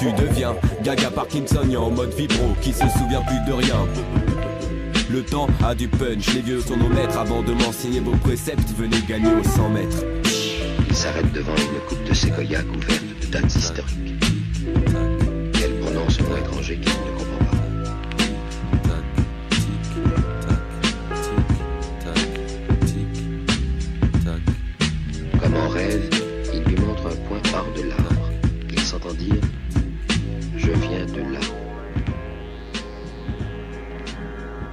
tu deviens Gaga Parkinson en mode vibro qui se souvient plus de rien. Le temps a du punch, les vieux sont nos maîtres avant de m'enseigner vos préceptes, venez gagner aux 100 mètres. Il s'arrête devant une coupe de séquoia couverte de dates historiques. Elle prononce un mot étranger qu'il ne comprend pas. Comme en rêve, il lui montre un point hors de l'arbre. Il s'entend dire Je viens de là.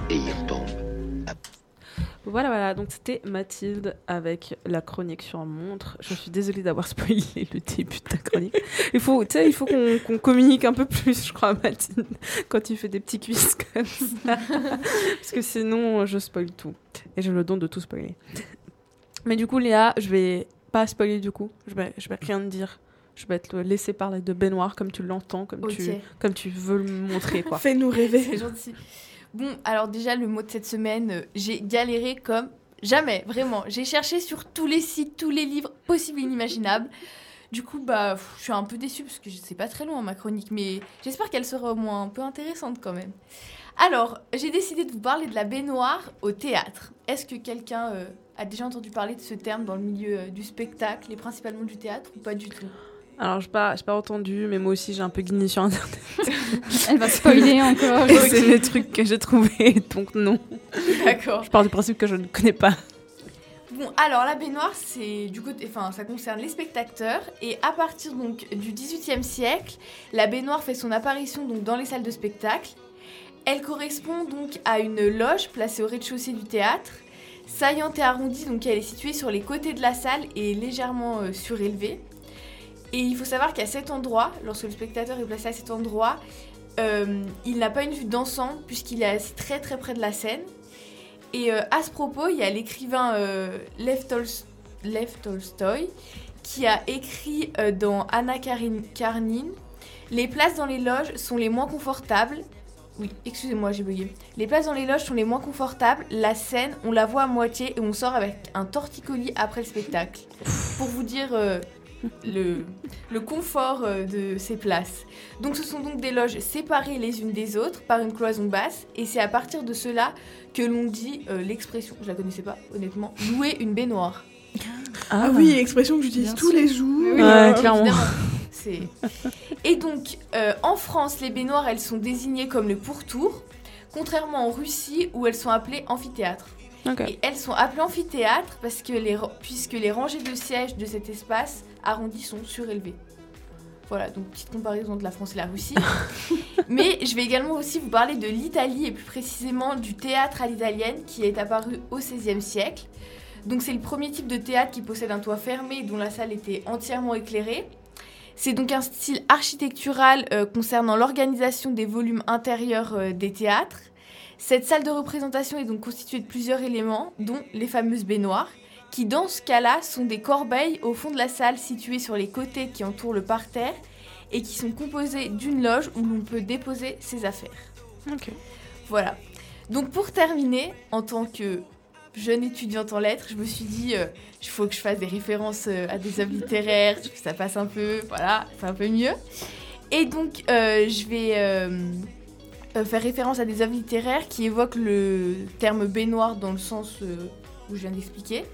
Et il retombe. Voilà, voilà, donc c'était Mathilde avec la chronique sur montre. Je suis désolée d'avoir spoilé le début de ta chronique. Il faut, faut qu'on communique un peu plus, je crois, Mathilde, quand tu fais des petits quiz comme ça. Parce que sinon, je spoil tout. Et j'ai le don de tout spoiler. Mais du coup, Léa, je vais pas spoiler du coup. Je vais, je vais rien dire. Je vais te laisser parler de baignoire comme tu l'entends, comme, tu, comme tu veux le montrer. Fais-nous rêver. C'est gentil. Bon, alors déjà, le mot de cette semaine, euh, j'ai galéré comme jamais, vraiment. J'ai cherché sur tous les sites, tous les livres possibles et inimaginables. Du coup, bah, pff, je suis un peu déçue parce que c'est pas très long ma chronique, mais j'espère qu'elle sera au moins un peu intéressante quand même. Alors, j'ai décidé de vous parler de la baignoire au théâtre. Est-ce que quelqu'un euh, a déjà entendu parler de ce terme dans le milieu euh, du spectacle et principalement du théâtre ou pas du tout? Alors, je n'ai pas, pas entendu, mais moi aussi, j'ai un peu guigné sur Internet. Elle va spoiler encore. C'est les trucs que j'ai trouvés, donc non. D'accord. Je pars du principe que je ne connais pas. Bon, alors la baignoire, c'est du côté, enfin, ça concerne les spectateurs et à partir donc du XVIIIe siècle, la baignoire fait son apparition donc dans les salles de spectacle. Elle correspond donc à une loge placée au rez-de-chaussée du théâtre, saillante et arrondie, donc elle est située sur les côtés de la salle et légèrement euh, surélevée. Et il faut savoir qu'à cet endroit, lorsque le spectateur est placé à cet endroit, euh, il n'a pas une vue d'ensemble puisqu'il est assis très très près de la scène. Et euh, à ce propos, il y a l'écrivain euh, Lev, Tols- Lev Tolstoï qui a écrit euh, dans Anna Karin- Karenine Les places dans les loges sont les moins confortables. Oui, excusez-moi, j'ai bugué. Les places dans les loges sont les moins confortables. La scène, on la voit à moitié et on sort avec un torticolis après le spectacle. Pour vous dire le, le confort euh, de ces places. Donc ce sont donc des loges séparées les unes des autres par une cloison basse et c'est à partir de cela que l'on dit euh, l'expression, je la connaissais pas honnêtement, louer une baignoire. Ah, oui, expression que j'utilise tous sûr. les jours. Oui, Ouais, clairement. Et donc euh, en France, les baignoires elles sont désignées comme le pourtour, contrairement en Russie où elles sont appelées amphithéâtres. Et elles sont appelées amphithéâtres parce que les, puisque les rangées de sièges de cet espace arrondi sont surélevées. Voilà, donc petite comparaison de la France et la Russie. Mais je vais également aussi vous parler de l'Italie et plus précisément du théâtre à l'italienne qui est apparu au XVIe siècle. Donc c'est le premier type de théâtre qui possède un toit fermé dont la salle était entièrement éclairée. C'est donc un style architectural euh, concernant l'organisation des volumes intérieurs euh, des théâtres. Cette salle de représentation est donc constituée de plusieurs éléments, dont les fameuses baignoires, qui dans ce cas-là sont des corbeilles au fond de la salle situées sur les côtés qui entourent le parterre et qui sont composées d'une loge où l'on peut déposer ses affaires. Ok. Voilà. Donc pour terminer, en tant que jeune étudiante en lettres, je me suis dit, euh, il faut que je fasse des références euh, à des œuvres littéraires, que ça passe un peu, voilà, c'est un peu mieux. Et donc euh, je vais euh, faire référence à des œuvres littéraires qui évoquent le terme baignoire dans le sens euh, où je viens d'expliquer.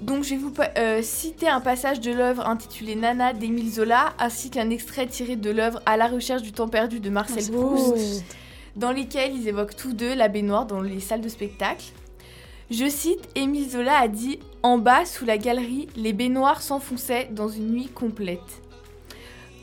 Donc je vais vous euh, citer un passage de l'œuvre intitulée Nana d'Émile Zola, ainsi qu'un extrait tiré de l'œuvre À la recherche du temps perdu de Marcel Proust dans lesquels ils évoquent tous deux la baignoire dans les salles de spectacle. Je cite, Émile Zola a dit En bas, sous la galerie, les baignoires s'enfonçaient dans une nuit complète.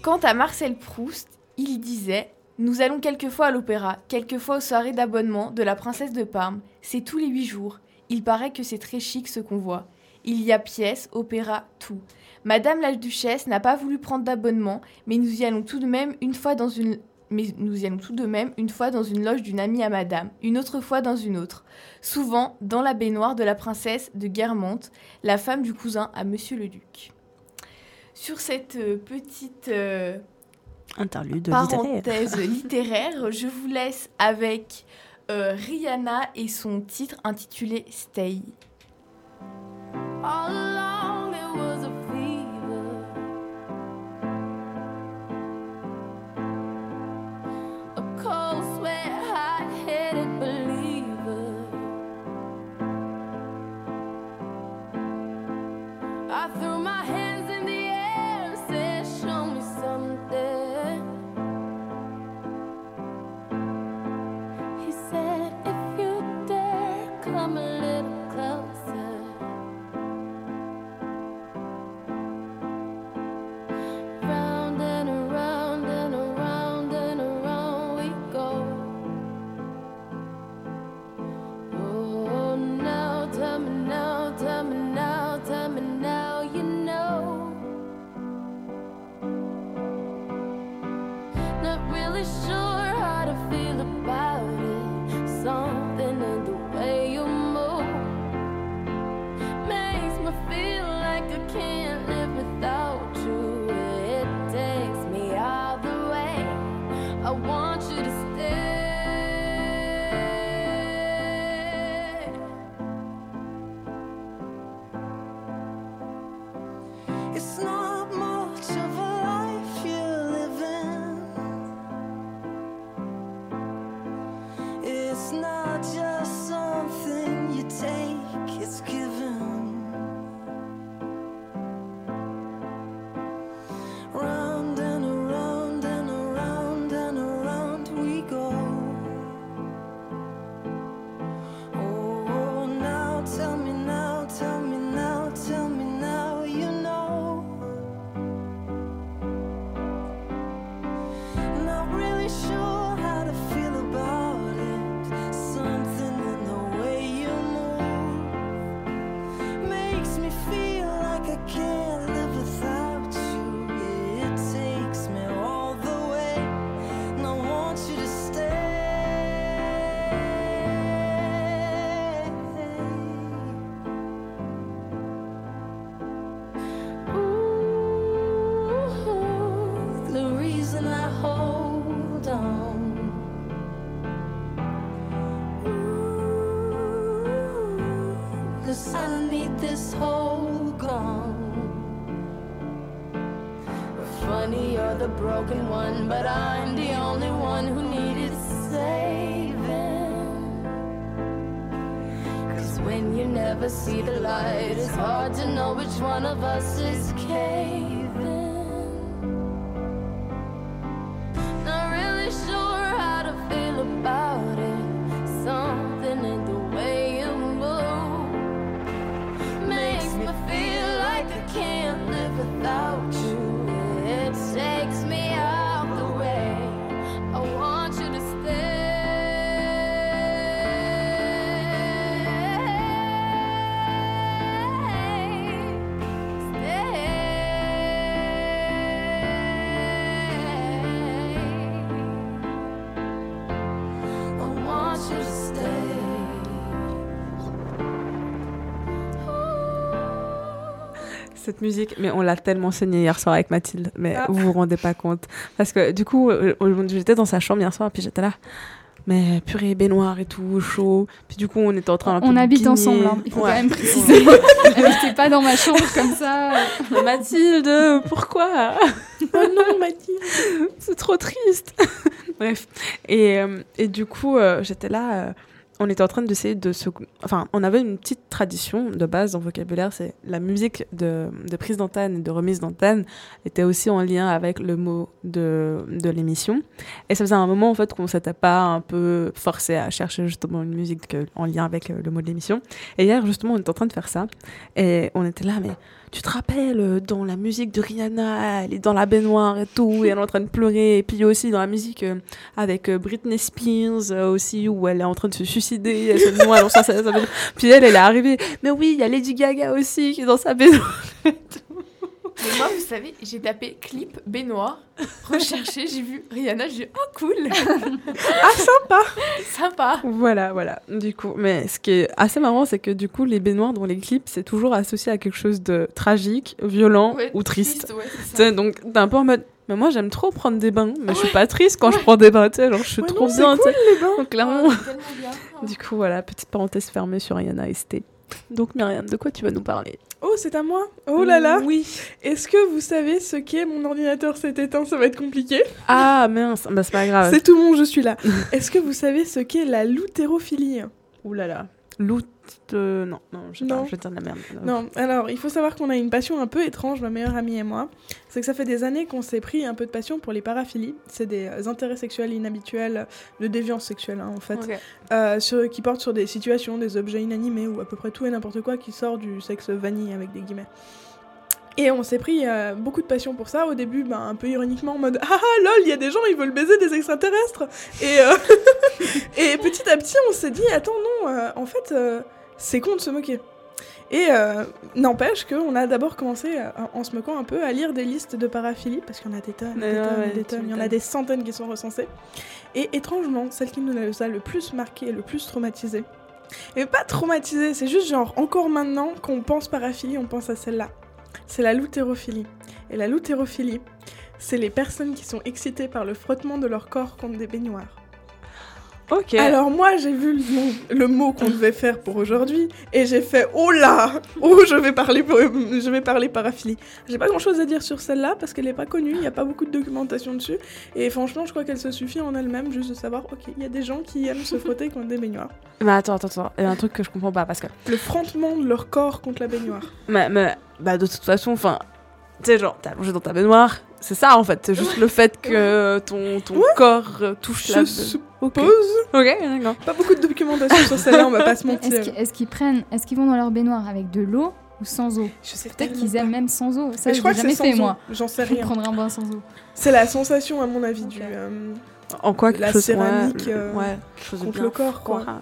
Quant à Marcel Proust, il disait Nous allons quelquefois à l'opéra, quelquefois aux soirées d'abonnement de la princesse de Parme. C'est tous les huit jours. Il paraît que c'est très chic ce qu'on voit. Il y a pièces, opéra, tout. Madame la duchesse n'a pas voulu prendre d'abonnement, mais nous y allons tout de même une fois dans une mais nous y allons tout de même une fois dans une loge d'une amie à madame, une autre fois dans une autre. Souvent dans la baignoire de la princesse de Guermantes, la femme du cousin à monsieur le duc. Sur cette euh, petite euh, Interlude parenthèse littéraire, je vous laisse avec euh, Rihanna et son titre intitulé Stay. See the light, it's hard to know which one of us is caving. Cette musique, mais on l'a tellement saignée hier soir avec Mathilde, mais Ah. vous vous rendez pas compte. Parce que du coup, euh, j'étais dans sa chambre hier soir, puis j'étais là, mais purée, baignoire et tout, chaud. Puis du coup, on était en train un peu On habite ensemble, hein, il faut Ouais. quand même préciser. N'était pas dans ma chambre comme ça. Mais Mathilde, pourquoi? Oh non, Mathilde. C'est trop triste. Bref. Et, euh, et du coup, euh, j'étais là. On était en train d'essayer de se. Enfin, on avait une petite tradition de base dans le vocabulaire c'est la musique de, de prise d'antenne et de remise d'antenne était aussi en lien avec le mot de, de l'émission. Et ça faisait un moment, en fait, qu'on s'était pas un peu forcé à chercher justement une musique en lien avec euh, le mot de l'émission. Et hier, justement, on était en train de faire ça. Et on était là, mais tu te rappelles, euh, dans la musique de Rihanna, elle est dans la baignoire et tout, et elle est en train de pleurer. Et puis aussi dans la musique euh, avec euh, Britney Spears aussi, où elle est en train de se suicider, elle se. Puis elle, elle est arrivée. Mais oui, il y a Lady Gaga aussi qui est dans sa baignoire. Mais moi, vous savez, j'ai tapé clip baignoire, recherché, j'ai vu Rihanna, j'ai dit oh cool Ah, sympa. Sympa Voilà, voilà. Du coup, mais ce qui est assez marrant, c'est que du coup, les baignoires dans les clips, c'est toujours associé à quelque chose de tragique, violent Ouais, ou triste. ouais, c'est ça. sais, donc, t'es un peu en mode. Mais moi, j'aime trop prendre des bains, mais je suis pas triste quand je prends des bains, tu sais, genre, je suis Ouais, trop non, bien, sais. Les bains. Donc, clairement. bien. Du coup, voilà, petite parenthèse fermée sur Rihanna et Sté. Donc, Myriam, de quoi tu vas nous parler Oh, c'est à moi. Oh là là. Oui. Est-ce que vous savez ce qu'est mon ordinateur s'est éteint Ça va être compliqué. Ah, mince, bah, c'est pas grave. C'est tout bon, je suis là. Est-ce que vous savez ce qu'est la lutérophilie Ouh là là. Loot. euh, Non, non, je pas, Non. je vais dire de la merde. Non, alors il faut savoir qu'on a une passion un peu étrange, ma meilleure amie et moi. C'est que ça fait des années qu'on s'est pris un peu de passion pour les paraphilies. C'est des euh, intérêts sexuels inhabituels, de déviance sexuelle hein, en fait, Ok. euh, sur- qui portent sur des situations, des objets inanimés ou à peu près tout et n'importe quoi qui sort du sexe vanille avec des guillemets. Et on s'est pris euh, beaucoup de passion pour ça. Au début, ben, un peu ironiquement, en mode Ah ah lol, il y a des gens, ils veulent baiser des extraterrestres. Et, euh, et petit à petit, on s'est dit Attends, non, euh, en fait, c'est con de se moquer. Et n'empêche qu'on a d'abord commencé, en se moquant un peu, à lire des listes de paraphilie, parce qu'il y en a des tonnes, des ouais, tonnes, ouais, des tonnes, il y en a des centaines qui sont recensées. Et étrangement, celle qui nous a le plus marqué et le plus traumatisé, et pas traumatisé, c'est juste genre, encore maintenant, qu'on pense paraphilie, on pense à celle-là. C'est la loutérophilie. Et la loutérophilie, c'est les personnes qui sont excitées par le frottement de leur corps contre des baignoires. Ok. Alors moi j'ai vu le, mot qu'on devait faire pour aujourd'hui et j'ai fait oh là oh je vais parler pour- je vais parler paraphilie. J'ai pas grand chose à dire sur celle-là parce qu'elle est pas connue, il y a pas beaucoup de documentation dessus et franchement je crois qu'elle se suffit en elle-même juste de savoir ok il y a des gens qui aiment se frotter contre des baignoires. Mais attends, attends, attends. Il y a un truc que je comprends pas parce que. Le frottement de leur corps contre la baignoire. Mais, mais, bah, de toute façon, enfin. Tu sais, genre, t'es allongé dans ta baignoire. C'est ça en fait. C'est juste le fait que ton, ton corps touche la. Je suppose. Ok, Ok, d'accord. Pas beaucoup de documentation sur celle-là on va pas se mentir. Est-ce qu'ils prennent, est-ce qu'ils vont dans leur baignoire avec de l'eau ou sans eau? Je sais Peut-être qu'ils aiment même sans eau. Ça, Mais je crois que jamais c'est fait moi. J'en sais rien. prendre un bain sans eau. C'est la sensation à mon avis du euh, En quoi La quelque chose céramique, ouais, euh, ouais, quelque chose de contre bien le corps, quoi. froid.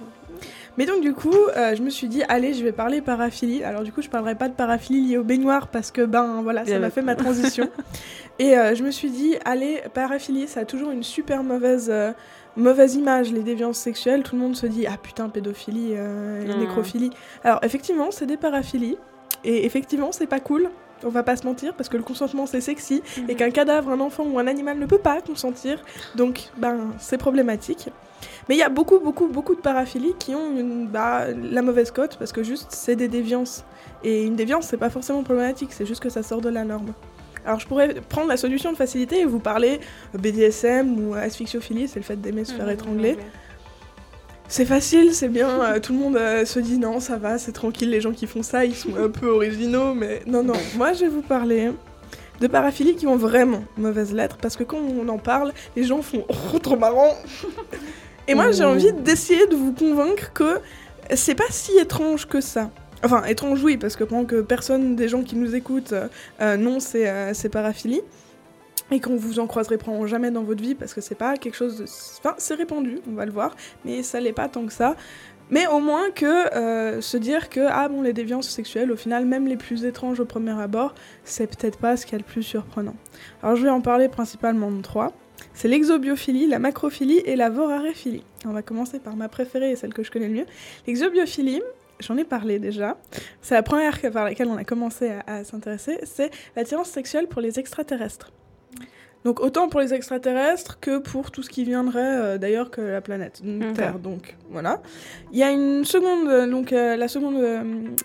Mais donc du coup, euh, je me suis dit, allez, je vais parler paraphilie. Alors du coup, je parlerai pas de paraphilie liée aux baignoires parce que ben voilà, ça m'a fait ma transition. Et euh, je me suis dit, allez, paraphilie, ça a toujours une super mauvaise, euh, mauvaise image, les déviances sexuelles. Tout le monde se dit, ah putain, pédophilie, euh, nécrophilie. Alors effectivement, c'est des paraphilies. Et effectivement, c'est pas cool. On va pas se mentir parce que le consentement c'est sexy et qu'un cadavre, un enfant ou un animal ne peut pas consentir. Donc, ben, c'est problématique. Mais il y a beaucoup, beaucoup, beaucoup de paraphilies qui ont une, bah, la mauvaise cote parce que juste c'est des déviances. Et une déviance, c'est pas forcément problématique, c'est juste que ça sort de la norme. Alors je pourrais prendre la solution de facilité et vous parler BDSM ou asphyxiophilie, c'est le fait d'aimer se faire étrangler. C'est facile, c'est bien, euh, tout le monde euh, se dit non, ça va, c'est tranquille, les gens qui font ça, ils sont un peu originaux, mais non, non, moi je vais vous parler de paraphilies qui ont vraiment mauvaise lettre, parce que quand on en parle, les gens font oh, trop marrant. Et moi j'ai Oh. envie d'essayer de vous convaincre que c'est pas si étrange que ça. Enfin, étrange oui, parce que pendant que personne des gens qui nous écoutent, euh, euh, non, c'est euh, c'est paraphilie. Et qu'on vous en croiserez probablement jamais dans votre vie parce que c'est pas quelque chose de. Enfin, c'est répandu, on va le voir, mais ça l'est pas tant que ça. Mais au moins que se dire que, ah bon, les déviances sexuelles, au final, même les plus étranges au premier abord, c'est peut-être pas ce qu'il y a le plus surprenant. Alors je vais en parler principalement de trois. C'est l'exobiophilie, la macrophilie et la voraréphilie. On va commencer par ma préférée et celle que je connais le mieux. L'exobiophilie, j'en ai parlé déjà. C'est la première que- par laquelle on a commencé à, à s'intéresser. C'est l'attirance sexuelle pour les extraterrestres. Donc autant pour les extraterrestres que pour tout ce qui viendrait euh, d'ailleurs que la planète Ok. Terre. Donc voilà. Il y a une seconde, euh, donc euh, la seconde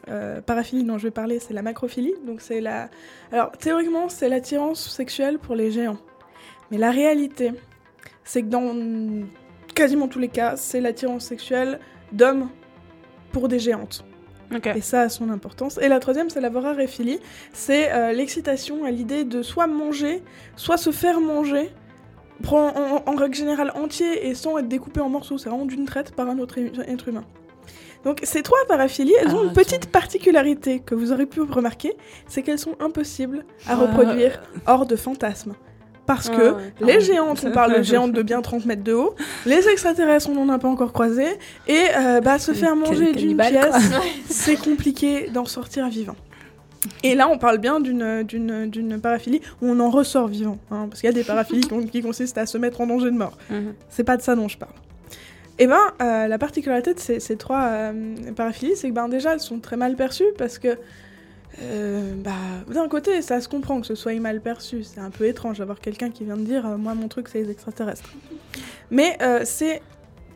euh, paraphilie dont je vais parler, c'est la macrophilie. Donc c'est la, alors théoriquement c'est l'attirance sexuelle pour les géants, mais la réalité, c'est que dans quasiment tous les cas, c'est l'attirance sexuelle d'hommes pour des géantes. Et ça a son importance. Et la troisième, c'est la voraréphilie. C'est euh, l'excitation à l'idée de soit manger, soit se faire manger, en, en règle générale entier et sans être découpé en morceaux. C'est vraiment d'une traite par un autre être humain. Donc ces trois paraphilies, elles ont Ah, une petite particularité que vous aurez pu remarquer, c'est qu'elles sont impossibles à reproduire hors de fantasmes. Parce Ah que ouais, les géantes, on parle de géantes de bien 30 mètres de haut, les extraterrestres, on n'en a pas encore croisé, et euh, bah, se faire manger d'une pièce, c'est compliqué d'en sortir vivant. Et là, on parle bien d'une, d'une, d'une paraphilie où on en ressort vivant. hein, parce qu'il y a des paraphilies qui, qui consistent à se mettre en danger de mort. Mhm. C'est pas de ça dont je parle. Et ben, euh, la particularité de ces, ces trois euh, paraphilies, c'est que ben, déjà, elles sont très mal perçues parce que, euh, bah, d'un côté, ça se comprend que ce soit mal perçu. C'est un peu étrange d'avoir quelqu'un qui vient de dire euh, Moi, mon truc, c'est les extraterrestres. Mais euh, c'est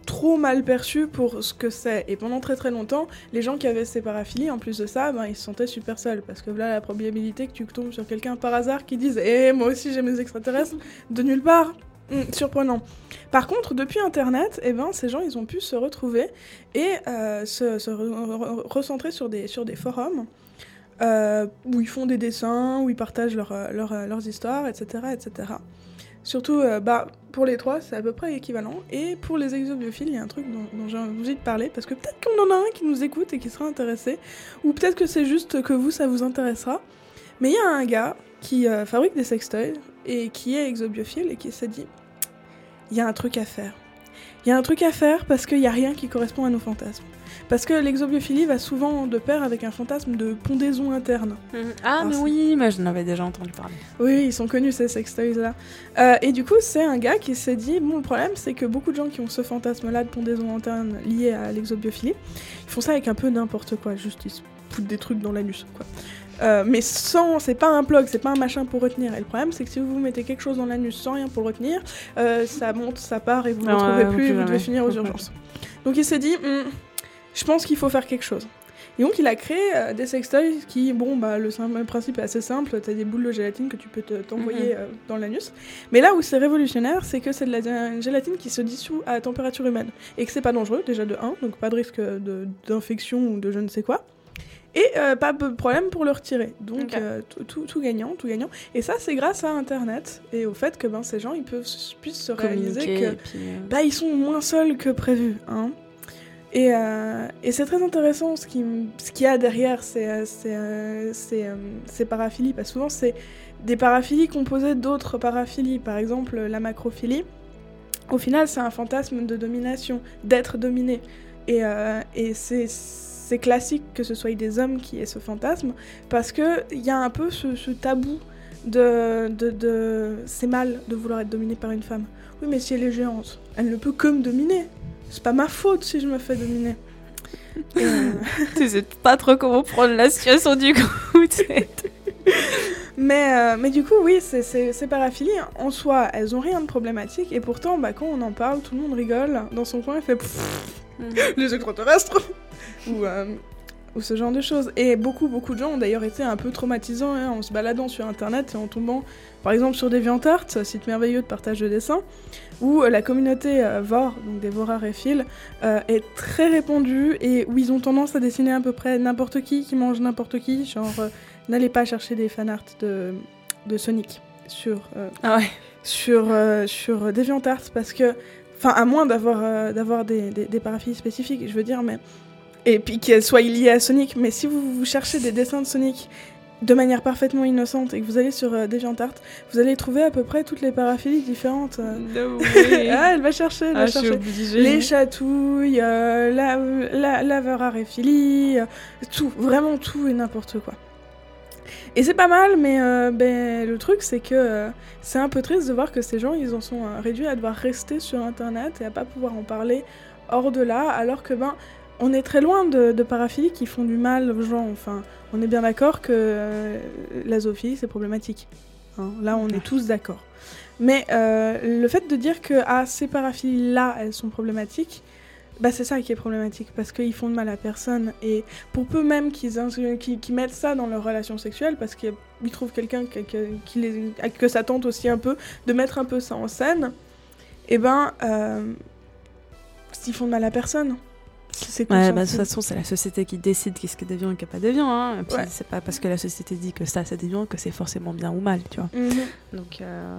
trop mal perçu pour ce que c'est. Et pendant très très longtemps, les gens qui avaient ces paraphilies, en plus de ça, ben, ils se sentaient super seuls. Parce que là, la probabilité que tu tombes sur quelqu'un par hasard qui dise Eh, moi aussi j'aime les extraterrestres, de nulle part. Hmm, surprenant. Par contre, depuis Internet, eh ben, ces gens, ils ont pu se retrouver et se, se re- re- recentrer sur des forums euh, où ils font des dessins, où ils partagent leur, euh, euh, leurs histoires, etc. etc. Surtout, bah, pour les trois, c'est à peu près équivalent. Et pour les exobiophiles, il y a un truc dont, j'ai envie de parler, parce que peut-être qu'on en a un qui nous écoute et qui sera intéressé, ou peut-être que c'est juste que vous, ça vous intéressera. Mais il y a un gars qui fabrique des sextoys et qui est exobiophile et qui s'est dit il y a un truc à faire. Il y a un truc à faire parce qu'il n'y a rien qui correspond à nos fantasmes. Parce que l'exobiophilie va souvent de pair avec un fantasme de pondaison interne. Ah, Alors, mais oui, mais je n'avais déjà entendu parler. Oui, ils sont connus ces sextoys-là. Euh, et du coup, c'est un gars qui s'est dit bon, le problème, c'est que beaucoup de gens qui ont ce fantasme-là de pondaison interne lié à l'exobiophilie, ils font ça avec un peu n'importe quoi, juste ils se foutent des trucs dans l'anus, quoi. Euh, mais sans, c'est pas un plug, c'est pas un machin pour retenir. Et le problème, c'est que si vous mettez quelque chose dans l'anus sans rien pour le retenir, euh, ça monte, ça part et vous ne le Ouais, retrouvez plus et vous devez finir aux urgences. Donc il s'est dit, Hmm, je pense qu'il faut faire quelque chose. Et donc il a créé euh, des sextoys qui, bon, bah le, principe est assez simple, t'as des boules de gélatine que tu peux te- t'envoyer Mhm. euh, dans l'anus. Mais là où c'est révolutionnaire, c'est que c'est de la une gélatine qui se dissout à température humaine. Et que c'est pas dangereux, déjà de 1, donc pas de risque d'infection ou de je ne sais quoi. Et euh, pas de problème pour le retirer. Donc euh, tout, tout- tout gagnant, tout gagnant. Et ça c'est grâce à Internet et au fait que ben, ces gens ils peuvent, puissent se réaliser que puis, euh, bah, ils sont moins seuls que prévu. Hein. Et, et c'est très intéressant ce qu'il ce qu'il y a derrière ces, ces, ces, ces paraphilies, parce que souvent c'est des paraphilies composées d'autres paraphilies, par exemple la macrophilie. Au final, c'est un fantasme de domination, d'être dominé. Et, et c'est c'est classique que ce soit des hommes qui aient ce fantasme, parce qu'il y a un peu ce, ce tabou de... de, de... C'est mal de vouloir être dominé par une femme. Oui, mais si elle est géante, elle ne peut que me dominer. C'est pas ma faute si je me fais dominer. Et, euh, Tu sais pas trop comment prendre la situation du coup. mais, euh, mais du coup, oui, ces paraphilies, en soi, elles ont rien de problématique. Et pourtant, bah, quand on en parle, tout le monde rigole. Dans son coin, il fait Pfff, les extraterrestres ou, euh, ou ce genre de choses. Et beaucoup, beaucoup de gens ont d'ailleurs été un peu traumatisants hein, en se baladant sur Internet et en tombant, par exemple, sur DeviantArt, site merveilleux de partage de dessins, où euh, la communauté euh, Vor, donc des voraréphiles, euh, est très répandue et où ils ont tendance à dessiner à peu près n'importe qui qui mange n'importe qui. Genre, n'allez pas chercher des fanarts de, de Sonic sur, euh, Ah ouais. sur, euh, sur DeviantArt parce que, enfin, à moins d'avoir euh, d'avoir des, des, des paraphilies spécifiques, je veux dire, mais. Et puis qu'elles soient liées à Sonic, mais si vous, vous cherchez des dessins de Sonic de manière parfaitement innocente et que vous allez sur euh, DeviantArt, vous allez trouver à peu près toutes les paraphilies différentes. euh. No way. ah, elle va chercher, elle Ah, va suis chercher. obligée. Les chatouilles, euh, la, la, euh, tout, vraiment tout et n'importe quoi. Et c'est pas mal, mais euh, ben, le truc c'est que euh, c'est un peu triste de voir que ces gens ils en sont euh, réduits à devoir rester sur internet et à pas pouvoir en parler hors de là, alors que ben on est très loin de, de paraphilies qui font du mal aux gens. Enfin, on est bien d'accord que la zoophilie c'est problématique. hein. Là on est tous d'accord. Mais le fait de dire que ah, ces paraphilies-là, elles sont problématiques, bah, c'est ça qui est problématique, parce qu'ils font de mal à personne. Et pour peu même qu'ils qu'ils- qu'ils mettent ça dans leur relation sexuelle, parce qu'ils trouvent quelqu'un que, que, qui les- que ça tente aussi un peu de mettre un peu ça en scène, et ben, euh, ils font de mal à personne. C'est Ouais, bah, de toute façon, c'est la société qui décide qu'est-ce qui est déviant et qui n'est pas déviant. Hein. Ouais. c'est pas parce que la société dit que ça, c'est déviant que c'est forcément bien ou mal, tu vois. Mhm. Donc, euh,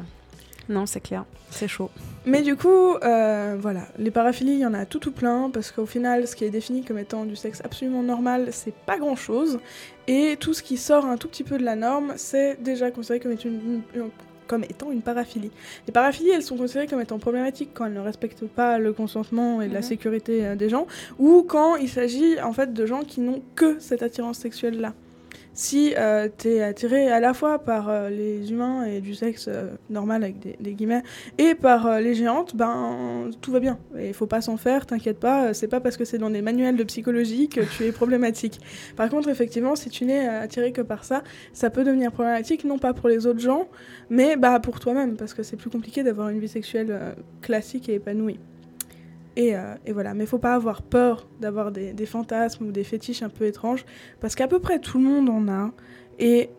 non, c'est clair. C'est chaud. Mais du coup, euh, voilà, les paraphilies, il y en a tout tout plein, parce qu'au final, ce qui est défini comme étant du sexe absolument normal, c'est pas grand chose. Et tout ce qui sort un tout petit peu de la norme, c'est déjà considéré comme étant une, une- comme étant une paraphilie. Les paraphilies, elles sont considérées comme étant problématiques quand elles ne respectent pas le consentement et la Mhm. sécurité euh, des gens, ou quand il s'agit en fait de gens qui n'ont que cette attirance sexuelle-là. Si euh, t'es attiré à la fois par euh, les humains et du sexe euh, normal avec des, des guillemets, et par euh, les géantes, ben tout va bien. Il faut pas s'en faire, t'inquiète pas, c'est pas parce que c'est dans des manuels de psychologie que tu es problématique. Par contre, effectivement, si tu n'es attiré que par ça, ça peut devenir problématique, non pas pour les autres gens, mais bah pour toi-même, parce que c'est plus compliqué d'avoir une vie sexuelle classique et épanouie. Et, euh, et voilà, mais faut pas avoir peur d'avoir des, fantasmes ou des fétiches un peu étranges, parce qu'à peu près tout le monde en a, et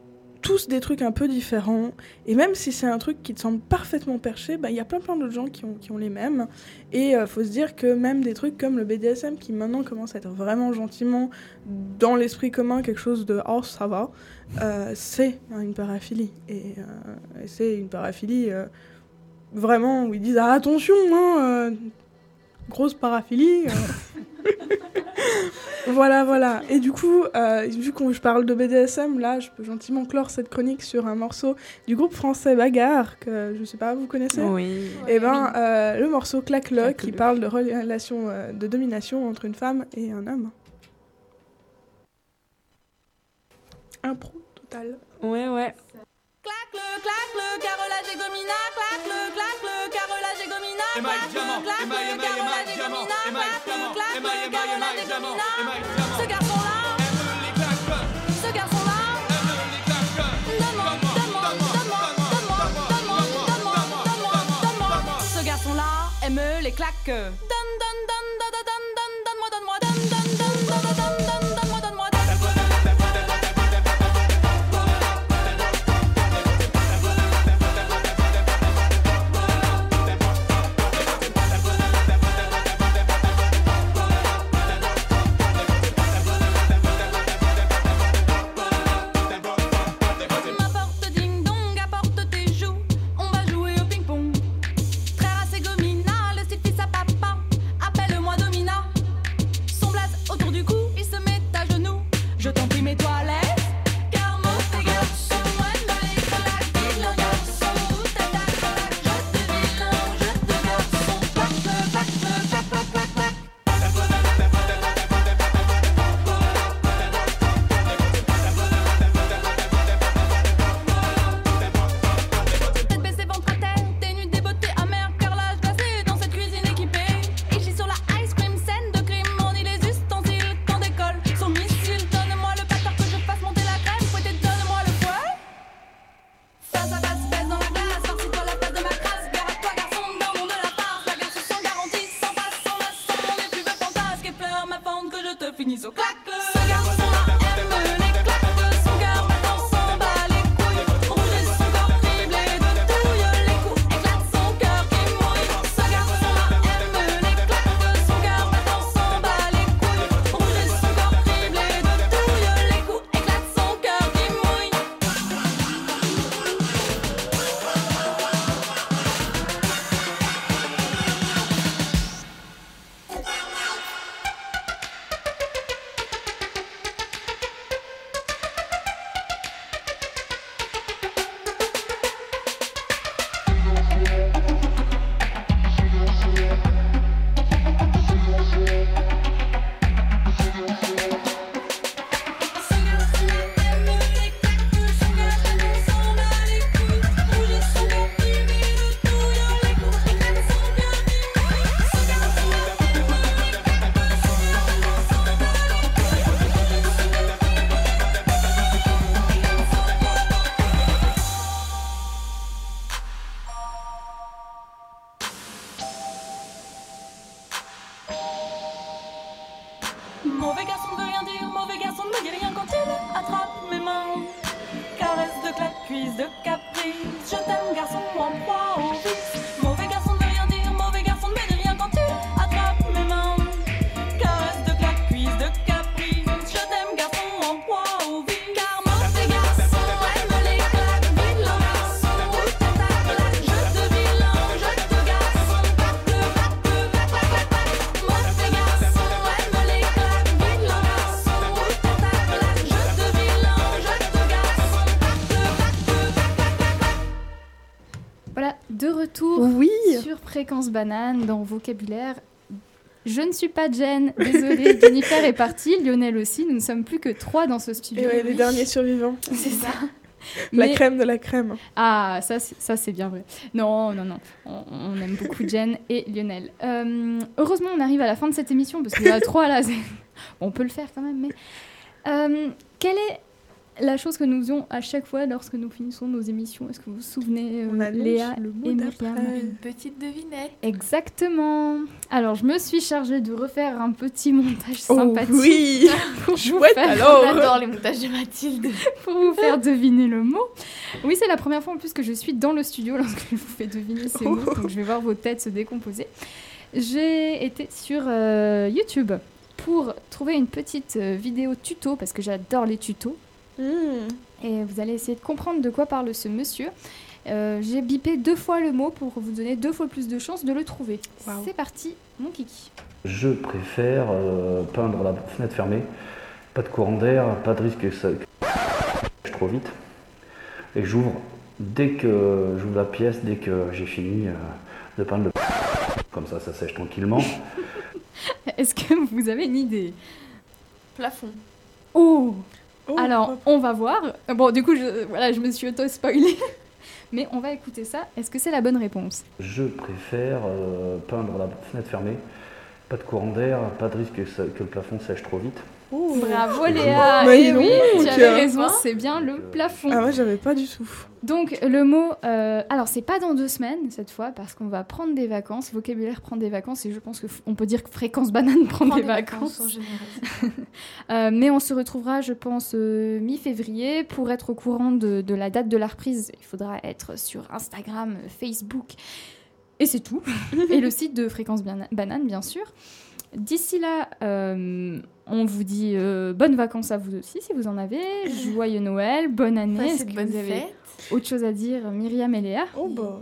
tous des trucs un peu différents, et même si c'est un truc qui te semble parfaitement perché, bah, il y a plein plein d'autres gens qui ont, qui ont les mêmes, et euh, faut se dire que même des trucs comme le BDSM, qui maintenant commence à être vraiment gentiment dans l'esprit commun quelque chose de « oh ça va euh, c'est une paraphilie, et, euh, et c'est une paraphilie euh, vraiment où ils disent « ah, attention, hein, grosse paraphilie euh. Voilà, voilà. Et du coup, euh, vu que je parle de BDSM, là, je peux gentiment clore cette chronique sur un morceau du groupe français Bagarre, que je sais pas, vous connaissez? Oui. Et ben, euh, le morceau Claque-le, Claque-le. qui parle de relation de domination entre une femme et un homme. Impro total. Ouais, ouais. Ce garçon-là, Aime les claques, ce garçon-là, donne-moi, donne-moi, donne-moi, donne-moi, donne-moi, donne-moi, donne-moi. Ce garçon-là aime les claques. Fréquence Banane dans Vocabulaire. Je ne suis pas Jen, désolée, Jennifer est partie, Lionel aussi, nous ne sommes plus que trois dans ce studio. Et ouais, les derniers survivants. C'est ça. La Mais- crème de la crème. Ah, ça, c'est- ça c'est bien vrai. Non, non, non. On, on aime beaucoup Jen et Lionel. Euh, heureusement, on arrive à la fin de cette émission parce qu'il y a trois là. On peut le faire quand même, mais. Euh, quelle est la chose que nous faisons à chaque fois lorsque nous finissons nos émissions Est-ce que vous vous souvenez, euh, On Léa le mot et. Myriam Une petite devinette. Exactement. Alors, je me suis chargée de refaire un petit montage Oh sympathique oui pour, vous Chouette faire, alors J'adore les montages de Mathilde. pour vous faire deviner le mot. Oui, c'est la première fois en plus que je suis dans le studio lorsque je vous fais deviner ces mots. Donc, je vais voir vos têtes se décomposer. J'ai été sur euh, YouTube pour trouver une petite euh, vidéo tuto parce que j'adore les tutos. Hmm. Et vous allez essayer de comprendre de quoi parle ce monsieur. Euh, J'ai bipé deux fois le mot pour vous donner deux fois plus de chances de le trouver. C'est parti, mon kiki. Je préfère euh, peindre la fenêtre fermée. Pas de courant d'air, pas de risque que ça que trop vite. Et j'ouvre dès que j'ouvre la pièce, dès que j'ai fini euh, de peindre le comme ça, ça sèche tranquillement. Est-ce que vous avez une idée? Plafond. Oh Oh, Alors, hop. on va voir. Bon, du coup, je, voilà, je me suis auto-spoilée. Mais on va écouter ça. Est-ce que c'est la bonne réponse? Je préfère euh, peindre la fenêtre fermée. Pas de courant d'air, pas de risque que, ça- que le plafond sèche trop vite. Oh. Bravo Léa dis Eh oui, tu avais raison, c'est bien le plafond. Ah, moi, j'avais pas du tout. Donc le mot, euh, alors c'est pas dans deux semaines cette fois parce qu'on va prendre des vacances, vocabulaire prendre des vacances et je pense qu'on peut dire que fréquence banane prend des, des vacances. vacances en général. Euh, mais on se retrouvera je pense euh, mi-février pour être au courant de, de la date de la reprise. Il faudra être sur Instagram, euh, Facebook et c'est tout. et le site de fréquence Bana- banane bien sûr. D'ici là, euh, on vous dit euh, bonnes vacances à vous aussi si vous en avez, joyeux Noël, bonne année. Passez de bonnes fêtes. autre chose à dire, Myriam et Léa Oh, bah.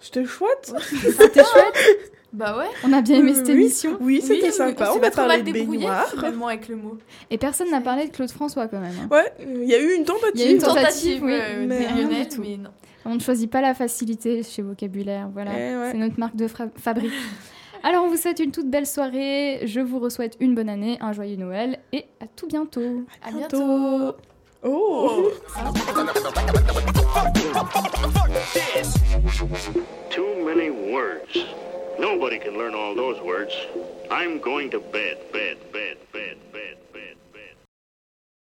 C'était chouette. C'était chouette, Bah ouais. on a bien aimé Oui, cette oui. émission. Oui, c'était Oui, sympa. On On s'est a pas trop parlé mal de baignoire. finalement avec le mot. Et personne n'a parlé de Claude François quand même. hein. Ouais, il y a eu une tentative. Il y a eu une tentative, oui, euh, mais rien tout. non. On ne choisit pas la facilité chez Vocabulaire, voilà. Eh ouais. C'est notre marque de fabrique. Alors on vous souhaite une toute belle soirée, je vous souhaite une bonne année, un joyeux Noël et à tout bientôt. À bientôt. Oh. Too many words. Nobody can learn all those words. I'm going to bed, bed.